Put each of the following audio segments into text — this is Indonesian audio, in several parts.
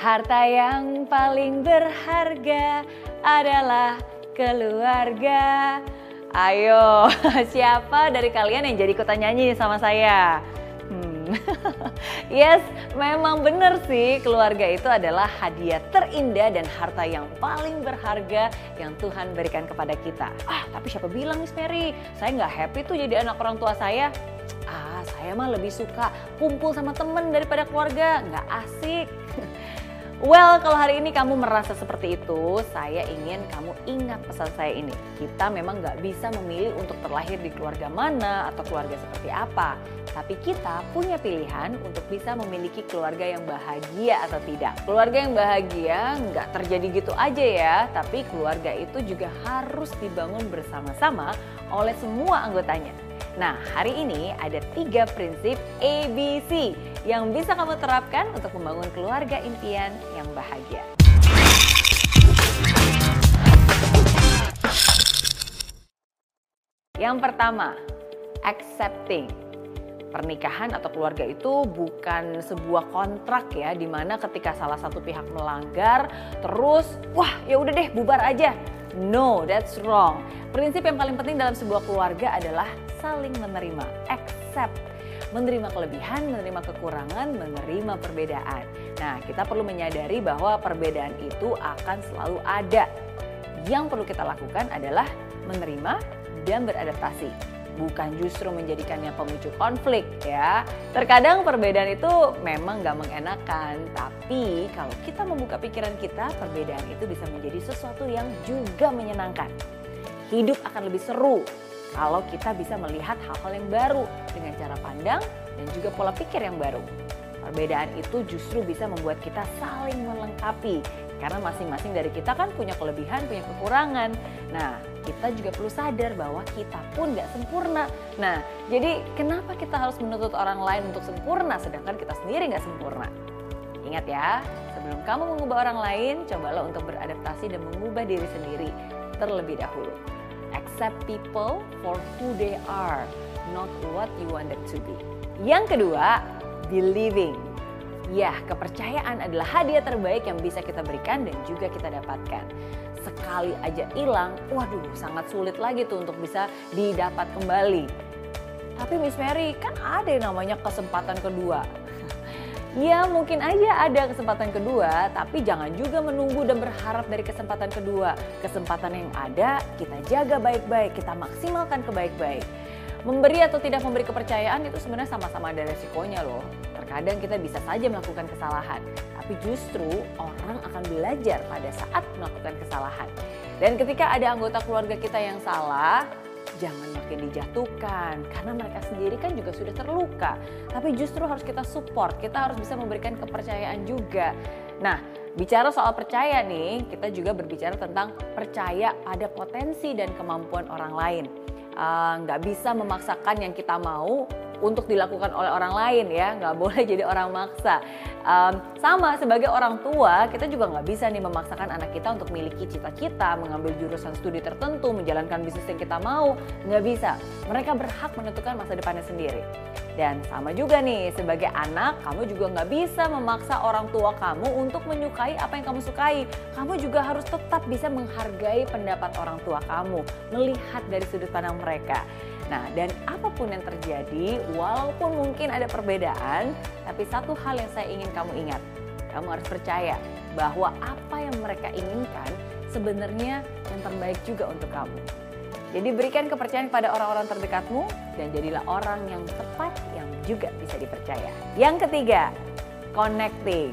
Harta yang paling berharga adalah keluarga. Ayo, siapa dari kalian yang jadi ikutan nyanyi sama saya? Hmm. yes, memang benar sih keluarga itu adalah hadiah terindah dan harta yang paling berharga yang Tuhan berikan kepada kita. Ah, tapi siapa bilang Miss Mary, saya nggak happy tuh jadi anak orang tua saya. Ah, saya mah lebih suka kumpul sama temen daripada keluarga, nggak asik. Well, kalau hari ini kamu merasa seperti itu, saya ingin kamu ingat pesan saya ini. Kita memang nggak bisa memilih untuk terlahir di keluarga mana atau keluarga seperti apa. Tapi kita punya pilihan untuk bisa memiliki keluarga yang bahagia atau tidak. Keluarga yang bahagia nggak terjadi gitu aja ya, tapi keluarga itu juga harus dibangun bersama-sama oleh semua anggotanya. Nah, hari ini ada tiga prinsip ABC yang bisa kamu terapkan untuk membangun keluarga impian yang bahagia. Yang pertama, accepting. Pernikahan atau keluarga itu bukan sebuah kontrak ya, di mana ketika salah satu pihak melanggar, terus wah ya udah deh bubar aja. No, that's wrong. Prinsip yang paling penting dalam sebuah keluarga adalah saling menerima, accept menerima kelebihan, menerima kekurangan, menerima perbedaan. Nah, kita perlu menyadari bahwa perbedaan itu akan selalu ada. Yang perlu kita lakukan adalah menerima dan beradaptasi. Bukan justru menjadikannya pemicu konflik ya. Terkadang perbedaan itu memang gak mengenakan, tapi kalau kita membuka pikiran kita, perbedaan itu bisa menjadi sesuatu yang juga menyenangkan. Hidup akan lebih seru kalau kita bisa melihat hal-hal yang baru dengan cara pandang dan juga pola pikir yang baru. Perbedaan itu justru bisa membuat kita saling melengkapi karena masing-masing dari kita kan punya kelebihan, punya kekurangan. Nah, kita juga perlu sadar bahwa kita pun gak sempurna. Nah, jadi kenapa kita harus menuntut orang lain untuk sempurna sedangkan kita sendiri gak sempurna? Ingat ya, sebelum kamu mengubah orang lain, cobalah untuk beradaptasi dan mengubah diri sendiri terlebih dahulu. Accept people for who they are, not what you want them to be. Yang kedua, believing. Ya, kepercayaan adalah hadiah terbaik yang bisa kita berikan dan juga kita dapatkan. Sekali aja hilang, waduh sangat sulit lagi tuh untuk bisa didapat kembali. Tapi Miss Mary kan ada yang namanya kesempatan kedua. Ya mungkin aja ada kesempatan kedua, tapi jangan juga menunggu dan berharap dari kesempatan kedua. Kesempatan yang ada kita jaga baik-baik, kita maksimalkan ke baik-baik. Memberi atau tidak memberi kepercayaan itu sebenarnya sama-sama ada resikonya loh. Terkadang kita bisa saja melakukan kesalahan, tapi justru orang akan belajar pada saat melakukan kesalahan. Dan ketika ada anggota keluarga kita yang salah, jangan makin dijatuhkan karena mereka sendiri kan juga sudah terluka. Tapi justru harus kita support, kita harus bisa memberikan kepercayaan juga. Nah, bicara soal percaya nih, kita juga berbicara tentang percaya pada potensi dan kemampuan orang lain. Uh, nggak bisa memaksakan yang kita mau untuk dilakukan oleh orang lain ya, nggak boleh jadi orang maksa. Um, sama sebagai orang tua, kita juga nggak bisa nih memaksakan anak kita untuk memiliki cita-cita, mengambil jurusan studi tertentu, menjalankan bisnis yang kita mau, nggak bisa. Mereka berhak menentukan masa depannya sendiri. Dan sama juga nih, sebagai anak, kamu juga nggak bisa memaksa orang tua kamu untuk menyukai apa yang kamu sukai. Kamu juga harus tetap bisa menghargai pendapat orang tua kamu, melihat dari sudut pandang mereka. Nah, dan apa pun yang terjadi, walaupun mungkin ada perbedaan, tapi satu hal yang saya ingin kamu ingat, kamu harus percaya bahwa apa yang mereka inginkan sebenarnya yang terbaik juga untuk kamu. Jadi berikan kepercayaan kepada orang-orang terdekatmu dan jadilah orang yang tepat yang juga bisa dipercaya. Yang ketiga, connecting.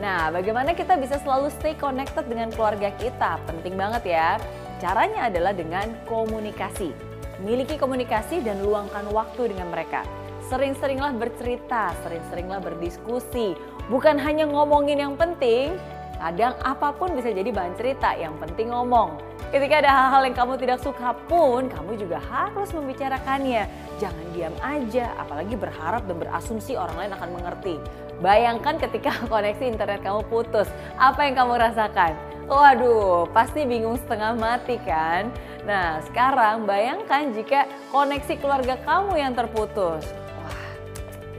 Nah, bagaimana kita bisa selalu stay connected dengan keluarga kita? Penting banget ya. Caranya adalah dengan komunikasi. Miliki komunikasi dan luangkan waktu dengan mereka. Sering-seringlah bercerita, sering-seringlah berdiskusi. Bukan hanya ngomongin yang penting, kadang apa pun bisa jadi bahan cerita, yang penting ngomong. Ketika ada hal-hal yang kamu tidak suka pun, kamu juga harus membicarakannya. Jangan diam aja, apalagi berharap dan berasumsi orang lain akan mengerti. Bayangkan ketika koneksi internet kamu putus, apa yang kamu rasakan? Waduh, pasti bingung setengah mati kan? Nah, sekarang bayangkan jika koneksi keluarga kamu yang terputus. Wah,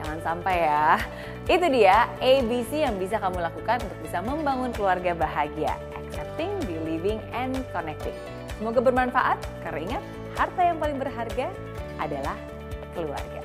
jangan sampai ya. Itu dia ABC yang bisa kamu lakukan untuk bisa membangun keluarga bahagia. Accepting, believing, and connecting. Semoga bermanfaat, karena ingat, harta yang paling berharga adalah keluarga.